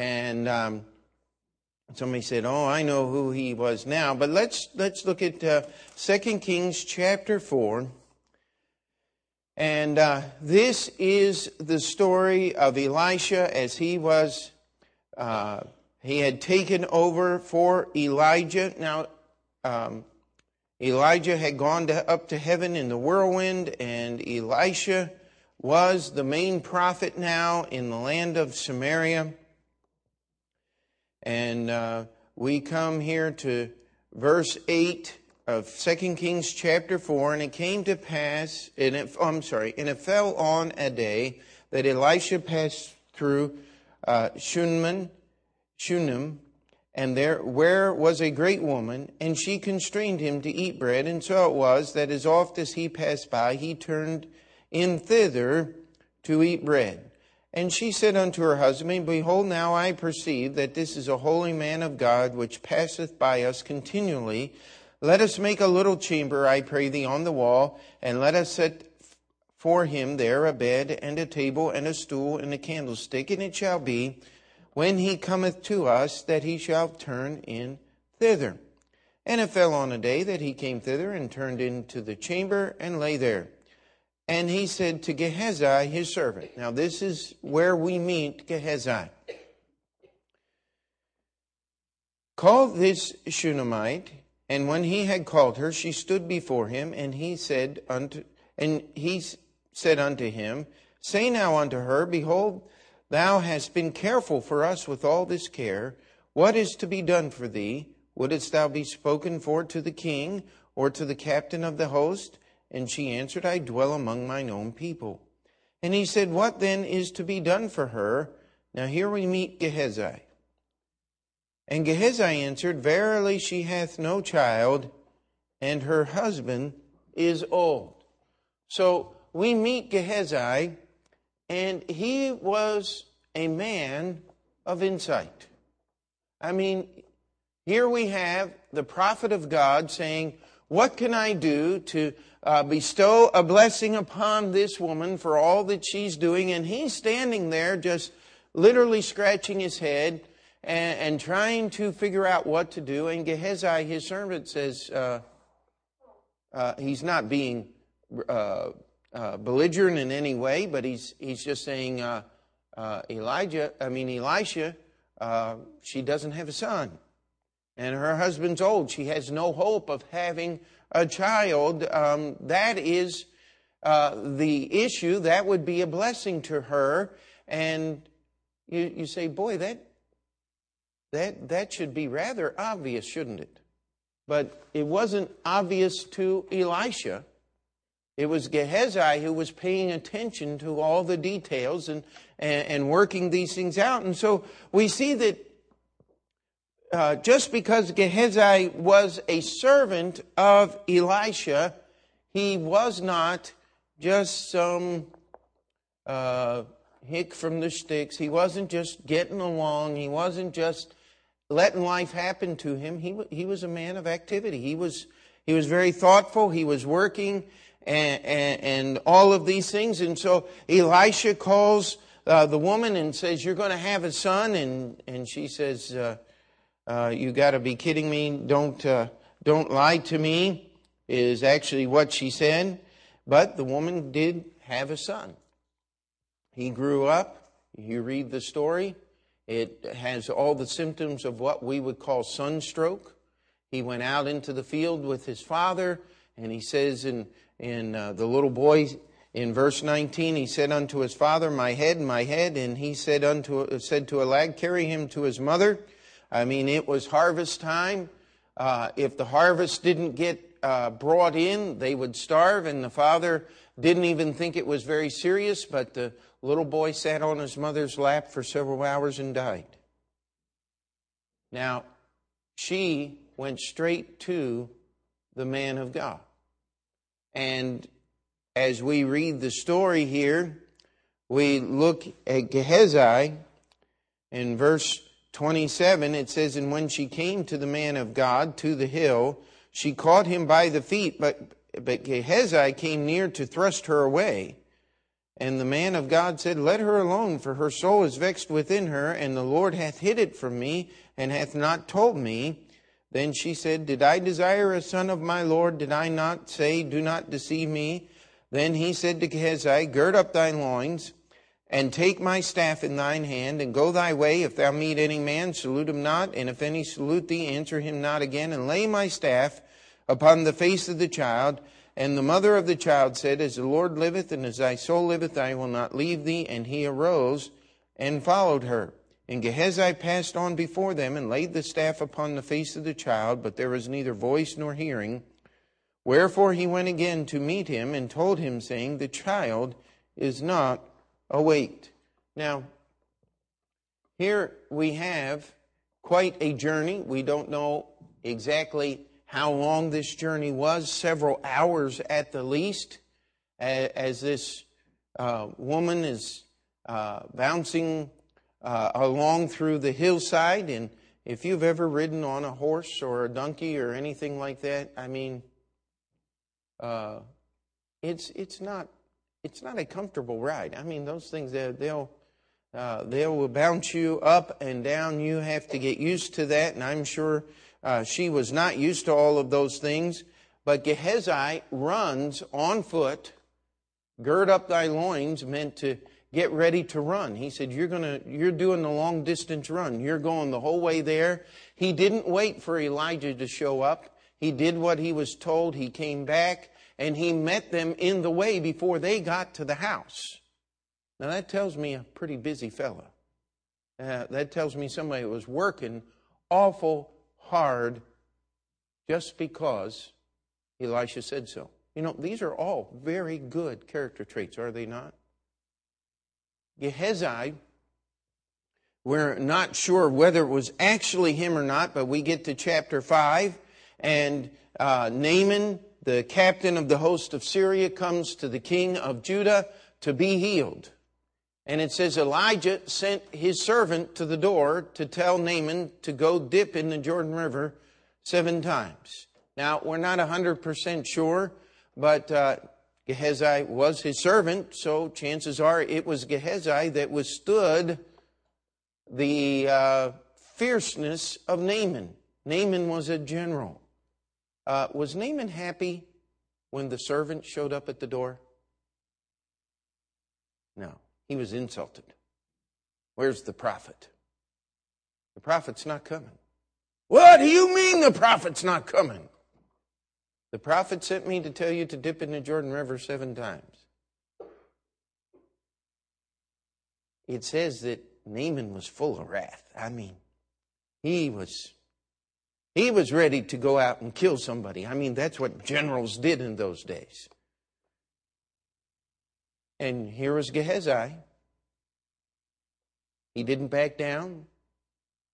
And um, somebody said, "Oh, I know who he was now." But let's let's look at uh, 2 Kings chapter four. And uh, this is the story of Elisha as he was, uh, he had taken over for Elijah. Now, um, Elijah had gone to, up to heaven in the whirlwind, and Elisha was the main prophet now in the land of Samaria. And uh, we come here to verse 8 of 2 Kings chapter 4, and it came to pass, and it, oh, I'm sorry, and it fell on a day that Elisha passed through uh, Shunem, Shunem, and there where was a great woman, and she constrained him to eat bread, and so it was that as oft as he passed by, he turned in thither to eat bread. And she said unto her husband, Behold, now I perceive that this is a holy man of God, which passeth by us continually. Let us make a little chamber, I pray thee, on the wall, and let us set for him there a bed, and a table, and a stool, and a candlestick. And it shall be, when he cometh to us, that he shall turn in thither. And it fell on a day that he came thither, and turned into the chamber, and lay there. And he said to Gehazi, his servant. Now, this is where we meet Gehazi. Call this Shunammite. And when he had called her, she stood before him, and he said unto, and he said unto him, Say now unto her, Behold, thou hast been careful for us with all this care. What is to be done for thee? Wouldst thou be spoken for to the king, or to the captain of the host? And she answered, I dwell among mine own people. And he said, What then is to be done for her? Now here we meet Gehazi. And Gehazi answered, Verily she hath no child, and her husband is old. So we meet Gehazi, and he was a man of insight. I mean, here we have the prophet of God saying, What can I do to uh, bestow a blessing upon this woman for all that she's doing. And he's standing there just literally scratching his head and, and trying to figure out what to do. And Gehazi, his servant, says uh, uh, he's not being uh, uh, belligerent in any way, but he's, he's just saying, uh, Elijah, I mean, Elisha, she doesn't have a son. And her husband's old. She has no hope of having a child, um, that is uh, the issue. That would be a blessing to her. And you, you say, boy, that, that, that should be rather obvious, shouldn't it? But it wasn't obvious to Elisha. It was Gehazi who was paying attention to all the details and, and, and working these things out. And so we see that uh, just because Gehazi was a servant of Elisha, he was not just some uh, hick from the sticks. He wasn't just getting along. He wasn't just letting life happen to him. He, he was a man of activity. He was, he was very thoughtful. He was working and, and, and all of these things. And so Elisha calls uh, the woman and says, You're going to have a son. And, and she says, uh, you got to be kidding me. Don't, uh, don't lie to me, is actually what she said. But the woman did have a son. He grew up. You read the story. It has all the symptoms of what we would call sunstroke. He went out into the field with his father, and he says in, in uh, the little boy in verse 19, he said unto his father, My head, my head. And he said, unto, said to a lad, Carry him to his mother. I mean, it was harvest time. Uh, if the harvest didn't get uh, brought in, they would starve, and the father didn't even think it was very serious, but the little boy sat on his mother's lap for several hours and died. Now, she went straight to the man of God. And as we read the story here, we look at Gehazi in verse 27, it says, And when she came to the man of God, to the hill, she caught him by the feet, but, but Gehazi came near to thrust her away. And the man of God said, Let her alone, for her soul is vexed within her, and the Lord hath hid it from me, and hath not told me. Then she said, Did I desire a son of my Lord? Did I not say, Do not deceive me? Then he said to Gehazi, Gird up thy loins, and take my staff in thine hand, and go thy way. If thou meet any man, salute him not, and if any salute thee, answer him not again, and lay my staff upon the face of the child. And the mother of the child said, As the Lord liveth, and as thy soul liveth, I will not leave thee. And he arose and followed her. And Gehazi passed on before them, and laid the staff upon the face of the child, but there was neither voice nor hearing. Wherefore he went again to meet him, and told him, saying, The child is not awaked. Now, here we have quite a journey. We don't know exactly how long this journey was, several hours at the least, as this uh, woman is uh, bouncing uh, along through the hillside. And if you've ever ridden on a horse or a donkey or anything like that, I mean, uh, it's it's not it's not a comfortable ride. I mean, those things they'll uh, they will bounce you up and down. You have to get used to that, and I'm sure uh, she was not used to all of those things, but Gehazi runs on foot. Gird up thy loins meant to get ready to run. He said, You're gonna you're doing the long distance run. You're going the whole way there. He didn't wait for Elijah to show up. He did what he was told. He came back and he met them in the way before they got to the house. Now that tells me a pretty busy fella. Uh, that tells me somebody was working awful hard just because Elisha said so. You know, these are all very good character traits, are they not? Gehazi, we're not sure whether it was actually him or not, but we get to chapter 5, and uh, Naaman, the captain of the host of Syria, comes to the king of Judah to be healed. And it says Elijah sent his servant to the door to tell Naaman to go dip in the Jordan River seven times. Now, we're not 100% sure, but uh, Gehazi was his servant, so chances are it was Gehazi that withstood the uh, fierceness of Naaman. Naaman was a general. Uh, was Naaman happy when the servant showed up at the door? No. He was insulted. Where's the prophet? The prophet's not coming. What do you mean the prophet's not coming? The prophet sent me to tell you to dip in the Jordan River seven times. It says that Naaman was full of wrath. I mean, he was he was ready to go out and kill somebody. I mean, that's what generals did in those days. And here was Gehazi. He didn't back down.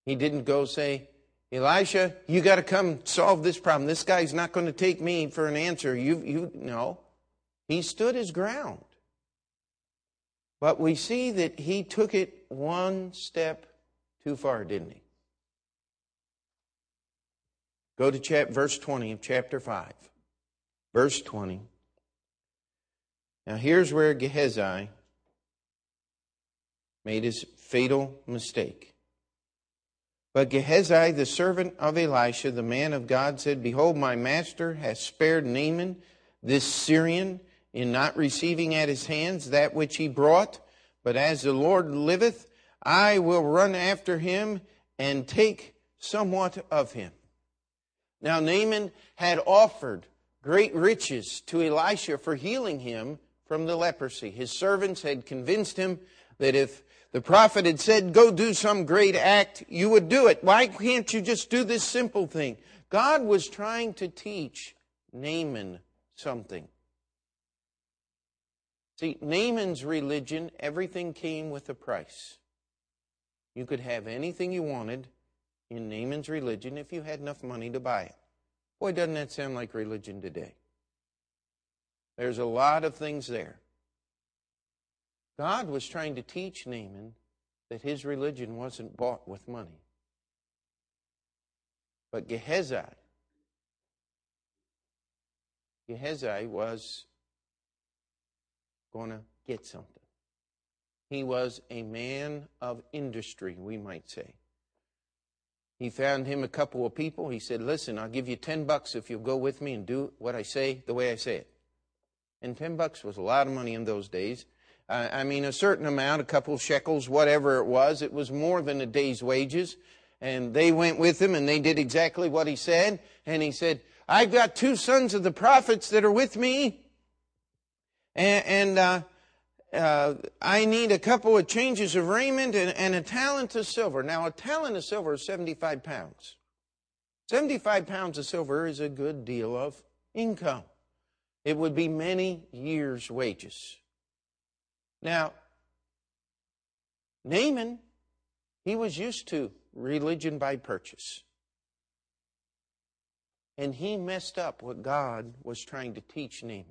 He didn't go say, Elisha, you got to come solve this problem. This guy's not going to take me for an answer. You, you, no. He stood his ground. But we see that he took it one step too far, didn't he? Go to chap- verse 20 of chapter 5. Verse 20. Now here's where Gehazi made his fatal mistake. But Gehazi, the servant of Elisha, the man of God, said, Behold, my master has spared Naaman, this Syrian, in not receiving at his hands that which he brought. But as the Lord liveth, I will run after him and take somewhat of him. Now, Naaman had offered great riches to Elisha for healing him from the leprosy. His servants had convinced him that if the prophet had said, Go do some great act, you would do it. Why can't you just do this simple thing? God was trying to teach Naaman something. See, Naaman's religion, everything came with a price. You could have anything you wanted in Naaman's religion if you had enough money to buy it. Boy, doesn't that sound like religion today? There's a lot of things there. God was trying to teach Naaman that his religion wasn't bought with money. But Gehazi, Gehazi was going to get something. He was a man of industry, we might say. He found him a couple of people. He said, Listen, I'll give you 10 bucks if you'll go with me and do what I say the way I say it. And 10 bucks was a lot of money in those days. Uh, I mean, a certain amount, a couple of shekels, whatever it was, it was more than a day's wages. And they went with him and they did exactly what he said. And he said, I've got two sons of the prophets that are with me. And, and uh, uh, I need a couple of changes of raiment and, and a talent of silver. Now, a talent of silver is 75 pounds. 75 pounds of silver is a good deal of income. It would be many years' wages. Now, Naaman, he was used to religion by purchase. And he messed up what God was trying to teach Naaman.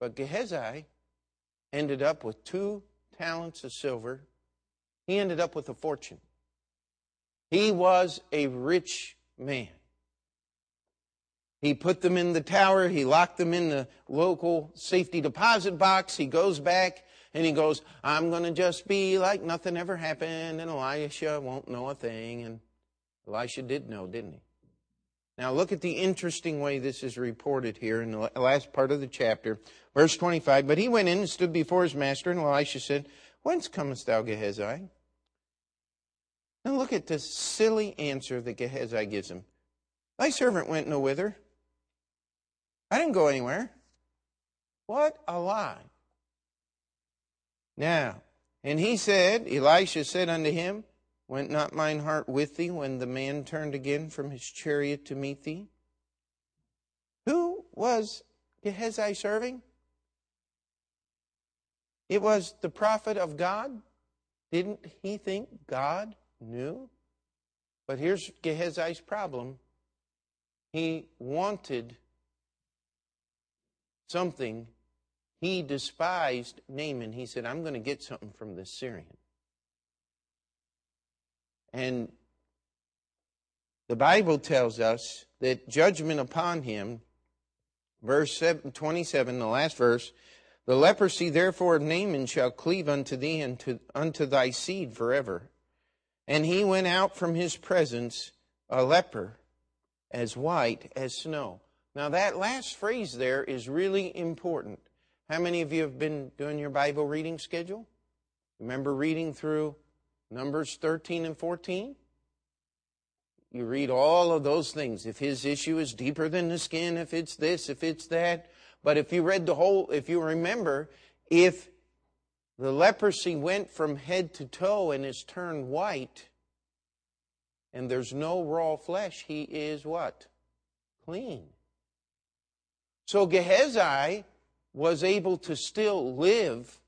But Gehazi ended up with two talents of silver. He ended up with a fortune. He was a rich man. He put them in the tower. He locked them in the local safety deposit box. He goes back and he goes, I'm going to just be like nothing ever happened and Elisha won't know a thing. And Elisha did know, didn't he? Now look at the interesting way this is reported here in the last part of the chapter. Verse 25, But he went in and stood before his master, and Elisha said, Whence comest thou, Gehazi? Now look at this silly answer that Gehazi gives him. Thy servant went no whither. I didn't go anywhere. What a lie. Now, and he said, Elisha said unto him, Went not mine heart with thee when the man turned again from his chariot to meet thee? Who was Gehazi serving? It was the prophet of God. Didn't he think God knew? But here's Gehazi's problem. He wanted something. He despised Naaman. He said, I'm going to get something from this Syrian. And the Bible tells us that judgment upon him, verse 27, the last verse, the leprosy therefore of Naaman shall cleave unto thee and to, unto thy seed forever. And he went out from his presence a leper, as white as snow. Now that last phrase there is really important. How many of you have been doing your Bible reading schedule? Remember reading through Numbers 13 and 14. You read all of those things. If his issue is deeper than the skin, if it's this, if it's that. But if you read the whole, if you remember, if the leprosy went from head to toe and is turned white, and there's no raw flesh, he is what? Clean. So Gehazi was able to still live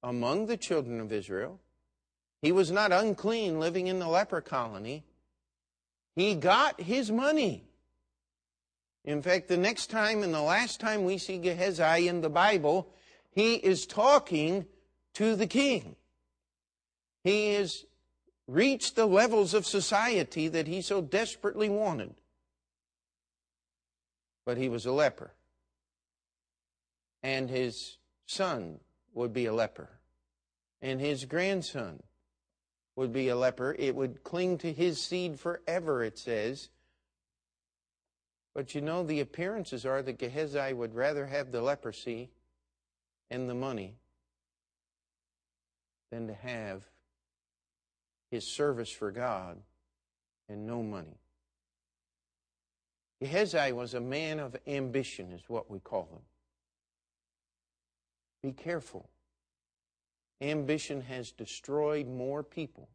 among the children of Israel he was not unclean living in the leper colony. He got his money. In fact, the next time and the last time we see Gehazi in the Bible, he is talking to the king. He has reached the levels of society that he so desperately wanted. But he was a leper. And his son would be a leper. And his grandson would be a leper. It would cling to his seed forever, it says. But you know, the appearances are that Gehazi would rather have the leprosy and the money than to have his service for God and no money. Gehazi was a man of ambition, is what we call him. Be careful ambition has destroyed more people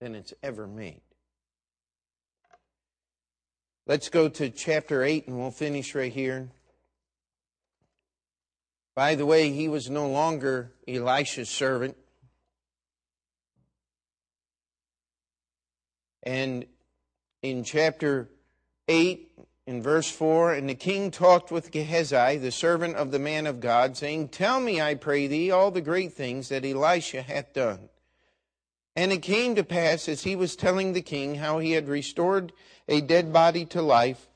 than it's ever made. Let's go to chapter 8 and we'll finish right here. By the way, he was no longer Elisha's servant. And in chapter 8, in verse 4 And the king talked with Gehazi, the servant of the man of God, saying, Tell me, I pray thee, all the great things that Elisha hath done. And it came to pass, as he was telling the king how he had restored a dead body to life,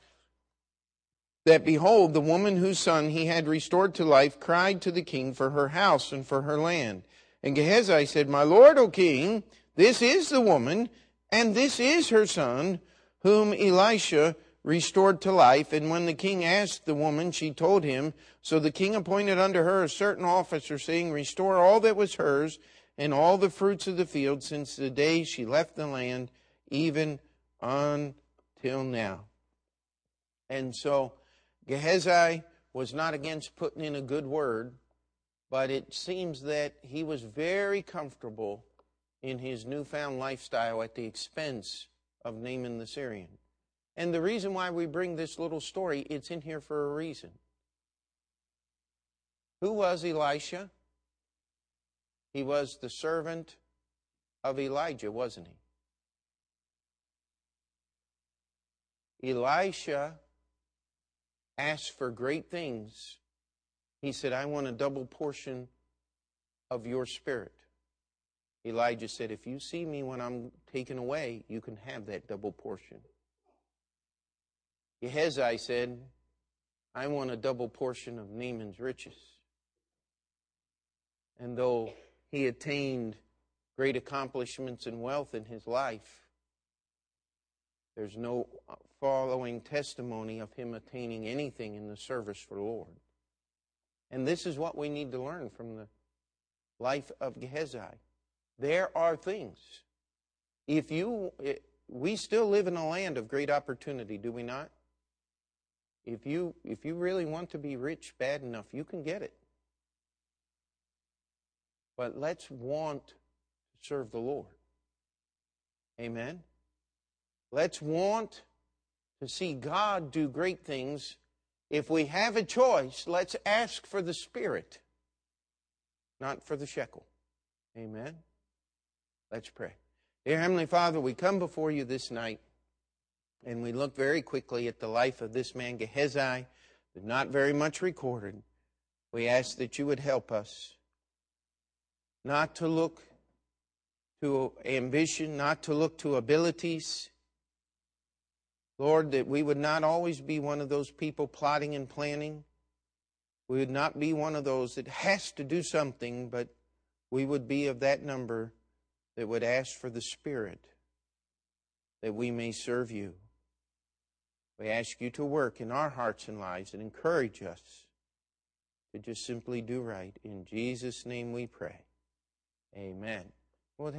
that behold, the woman whose son he had restored to life cried to the king for her house and for her land. And Gehazi said, My lord, O king, this is the woman, and this is her son, whom Elisha restored to life. And when the king asked the woman, she told him. So the king appointed unto her a certain officer, saying, Restore all that was hers, and all the fruits of the field, since the day she left the land, even until now. And so Gehazi was not against putting in a good word, but it seems that he was very comfortable in his newfound lifestyle at the expense of Naaman the Syrian. And the reason why we bring this little story, it's in here for a reason. Who was Elisha? He was the servant of Elijah, wasn't he? Elisha asked for great things. He said, I want a double portion of your spirit. Elijah said, If you see me when I'm taken away, you can have that double portion. Gehazi said, I want a double portion of Naaman's riches. And though he attained great accomplishments and wealth in his life, there's no following testimony of him attaining anything in the service for the Lord. And this is what we need to learn from the life of Gehazi. There are things. If you, we still live in a land of great opportunity, do we not? If you, if you really want to be rich bad enough, you can get it. But let's want to serve the Lord. Amen. Let's want to see God do great things. If we have a choice, let's ask for the Spirit, not for the shekel. Amen. Let's pray. Dear Heavenly Father, we come before you this night and we look very quickly at the life of this man Gehazi, not very much recorded. We ask that you would help us not to look to ambition, not to look to abilities, Lord, that we would not always be one of those people plotting and planning. We would not be one of those that has to do something, but we would be of that number that would ask for the Spirit that we may serve you. We ask you to work in our hearts and lives and encourage us to just simply do right. In Jesus' name we pray. Amen. Well,